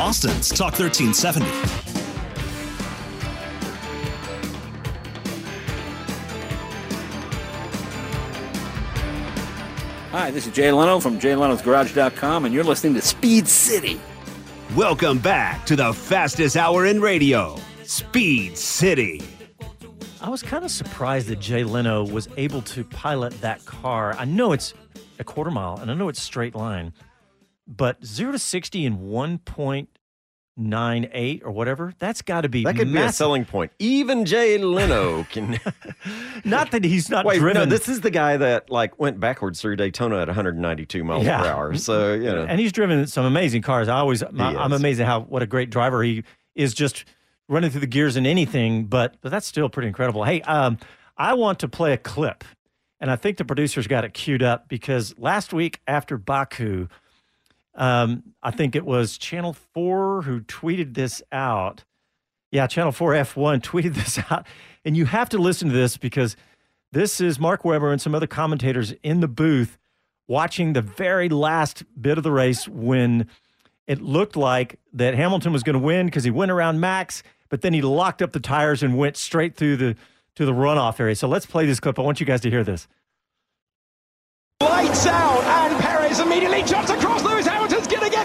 Austin's Talk 1370. Hi, this is Jay Leno from JayLeno'sGarage.com, and you're listening to Speed City. Welcome back to the fastest hour in radio, Speed City. I was kind of surprised that Jay Leno was able to pilot that car. I know it's a quarter mile and I know it's straight line, but zero to 60 in 1.98 or whatever, that's got to be That could be a selling point. Even Jay Leno can. Not that he's not Wait, driven. no, this is the guy that like went backwards through Daytona at 192 miles Yeah. per hour. So you know, and he's driven some amazing cars. I always, I'm is. amazed at how what a great driver he is. Just running through the gears in anything, but but that's still pretty incredible. Hey, um, I want to play a clip, and I think the producers got it queued up because last week after Baku, um, I think it was Channel Four who tweeted this out. Yeah, Channel 4 F1 tweeted this out. And you have to listen to this because this is Mark Webber and some other commentators in the booth watching the very last bit of the race when it looked like that Hamilton was going to win because he went around Max, but then he locked up the tires and went straight through the to the runoff area. So let's play this clip. I want you guys to hear this. Lights out, and Perez immediately jumps across. Lewis get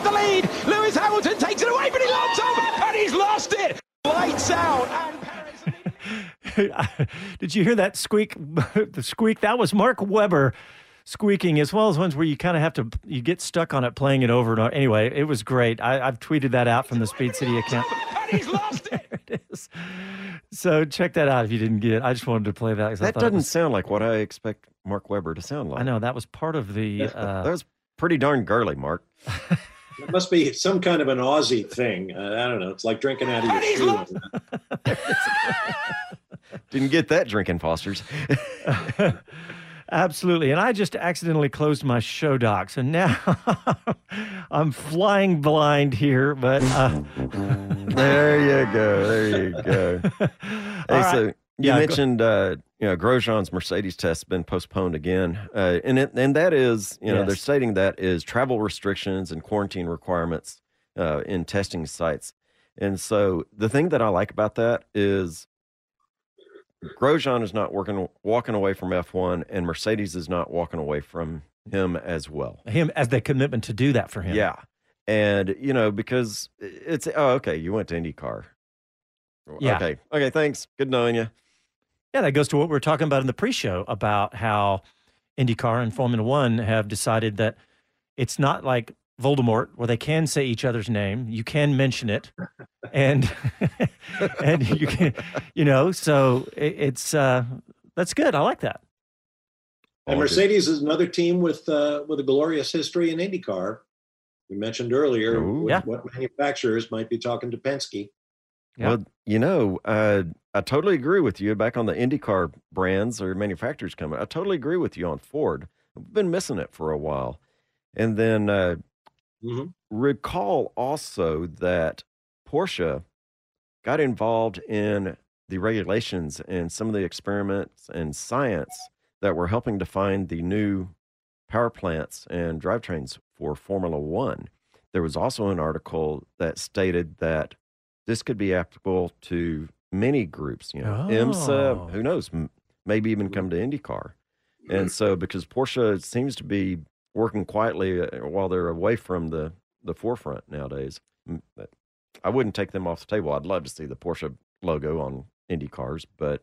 the lead. Lewis Hamilton takes it away, but he locks up, and he's lost it. Lights out, and Did you hear that squeak? the squeak that was Mark Webber squeaking, as well as ones where you kind of have to you get stuck on it playing it over and over. Anyway, it was great. I, I've tweeted that out from the Speed City account. he's lost it. there it is. So check that out if you didn't get it. I just wanted to play that. That thought doesn't was- sound like what I expect Mark Webber to sound like. I know that was part of the. Uh, that was pretty darn girly, Mark. It must be some kind of an Aussie thing. Uh, I don't know. It's like drinking out of your shoe. Didn't get that drinking Fosters. Absolutely. And I just accidentally closed my show docs. And now I'm flying blind here, but. Uh, there you go. There you go. hey, All right. so you Yeah, go- mentioned uh, you know Grosjean's Mercedes test has been postponed again, uh, and it, and that is you know they're Yes. stating that is travel restrictions and quarantine requirements uh, in testing sites, and so the thing that I like about that is Grosjean is not working walking away from F1, and Mercedes is not walking away from him as well. him as the commitment to do that for him. Yeah. And, you know, because it's, oh, okay, you went to IndyCar. Yeah. Okay. Okay. Thanks. Good knowing you. Yeah, that goes to what we were talking about in the pre-show about how IndyCar and Formula One have decided that it's not like Voldemort where they can say each other's name. You can mention it, and and you can, you know. So it, it's uh, that's good. I like that. And Mercedes is another team with uh, with a glorious history in IndyCar. We mentioned earlier what, yeah. what manufacturers might be talking to Penske. Well, you know, uh, I totally agree with you back on the IndyCar brands or manufacturers coming. I totally agree with you on Ford. We've been missing it for a while. And then uh, recall also that Porsche got involved in the regulations and some of the experiments and science that were helping to find the new power plants and drivetrains for Formula One. There was also an article that stated that this could be applicable to many groups, you know, Oh. IMSA, who knows, m- maybe even come to IndyCar. And so, because Porsche seems to be working quietly uh, while they're away from the, the forefront nowadays. I wouldn't take them off the table. I'd love to see the Porsche logo on Indy cars, but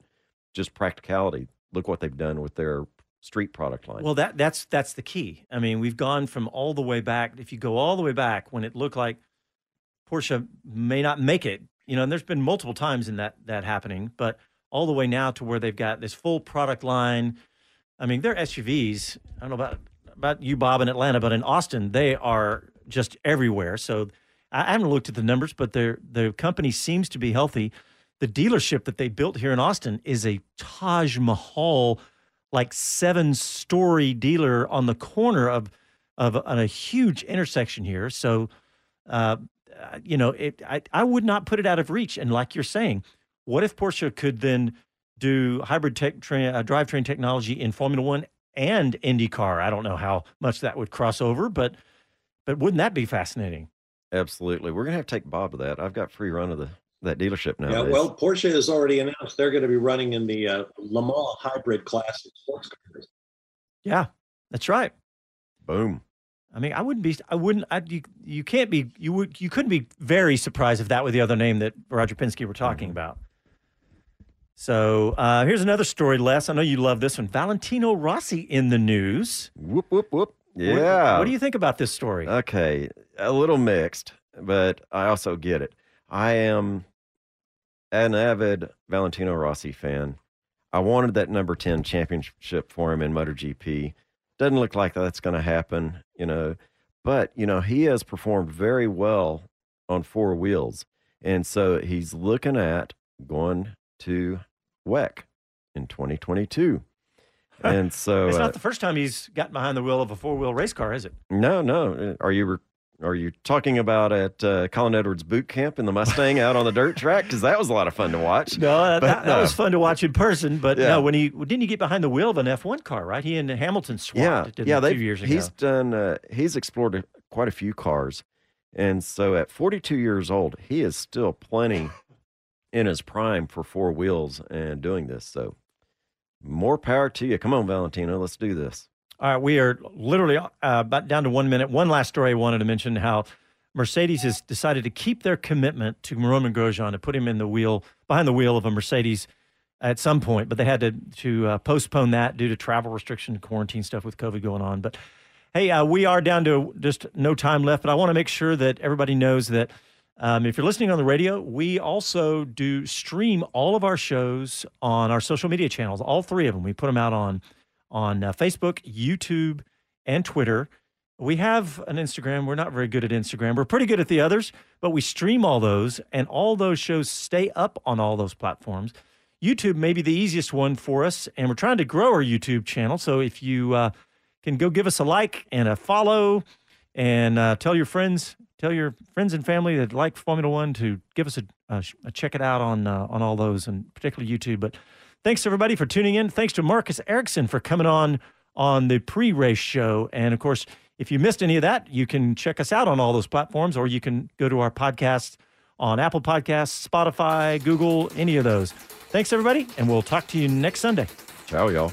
just practicality. Look what they've done with their street product line. Well, that that's that's the key. I mean, we've gone from all the way back. If you go all the way back when it looked like Porsche may not make it, you know, and there's been multiple times in that that happening, but all the way now to where they've got this full product line. I mean, their SUVs. I don't know about about you, Bob, in Atlanta, but in Austin, they are just everywhere. So I haven't looked at the numbers, but their the company seems to be healthy. The dealership that they built here in Austin is a Taj Mahal, like seven story dealer on the corner of of a, a huge intersection here. So, uh, you know, it I, I would not put it out of reach. And like you're saying, what if Porsche could then do hybrid tech tra- uh, drivetrain technology in Formula One and IndyCar? I don't know how much that would cross over, but but wouldn't that be fascinating? Absolutely. We're gonna have to take Bob to that. I've got free run of the that dealership now. Yeah, well, Porsche has already announced they're going to be running in the uh, Le Mans hybrid class of sports cars. Yeah, that's right. Boom. I mean, I wouldn't be. I wouldn't. I, you you can't be. You would. You couldn't be very surprised if that was the other name that Roger Penske were talking Mm-hmm. about. So uh, here's another story, Les. I know you love this one. Valentino Rossi in the news. Whoop whoop whoop. What- Yeah. What, do you think about this story? Okay, a little mixed, but I also get it. I am an avid Valentino Rossi fan. I wanted that number 10 championship for him in MotoGP. Doesn't look like that's going to happen, you know, but, you know, he has performed very well on four wheels. And so he's looking at going to WEC in 2022. And so it's uh, not the first time he's gotten behind the wheel of a four wheel race car, is it? no, no. Are you re- are you talking about at uh, Colin Edwards boot camp in the Mustang out on the dirt track? Because that was a lot of fun to watch. No, that, But that, that no. was fun to watch in person. But Yeah. no, when he didn't he get behind the wheel of an F1 car, right? He and Hamilton swapped. Yeah, yeah. a They few years ago. he's done. Uh, he's explored a, quite a few cars, and so at 42 years old, he is still plenty in his prime for four wheels and doing this. So more power to you. Come on, Valentino, let's do this. All right, we are literally uh, about down to one minute. One last story I wanted to mention: how Mercedes has decided to keep their commitment to Romain Grosjean to put him in the wheel behind the wheel of a Mercedes at some point, but they had to to uh, postpone that due to travel restriction, quarantine stuff with COVID going on. But hey, uh, we are down to just no time left. But I want to make sure that everybody knows that um, if you're listening on the radio, we also do stream all of our shows on our social media channels, all three of them. We put them out on on uh, Facebook, YouTube, and Twitter. We have an Instagram. We're not very good at Instagram. We're pretty good at the others, but we stream all those, and all those shows stay up on all those platforms. YouTube may be the easiest one for us, and we're trying to grow our YouTube channel. So if you uh, can go give us a like and a follow, and uh, tell your friends, tell your friends and family that like Formula One to give us a, a, a check it out on uh, on all those, and particularly YouTube. But thanks everybody for tuning in. Thanks to Marcus Ericsson for coming on on the pre-race show, and of course, if you missed any of that, you can check us out on all those platforms, or you can go to our podcast on Apple Podcasts, Spotify, Google, any of those. Thanks everybody, and we'll talk to you next Sunday. Ciao, y'all.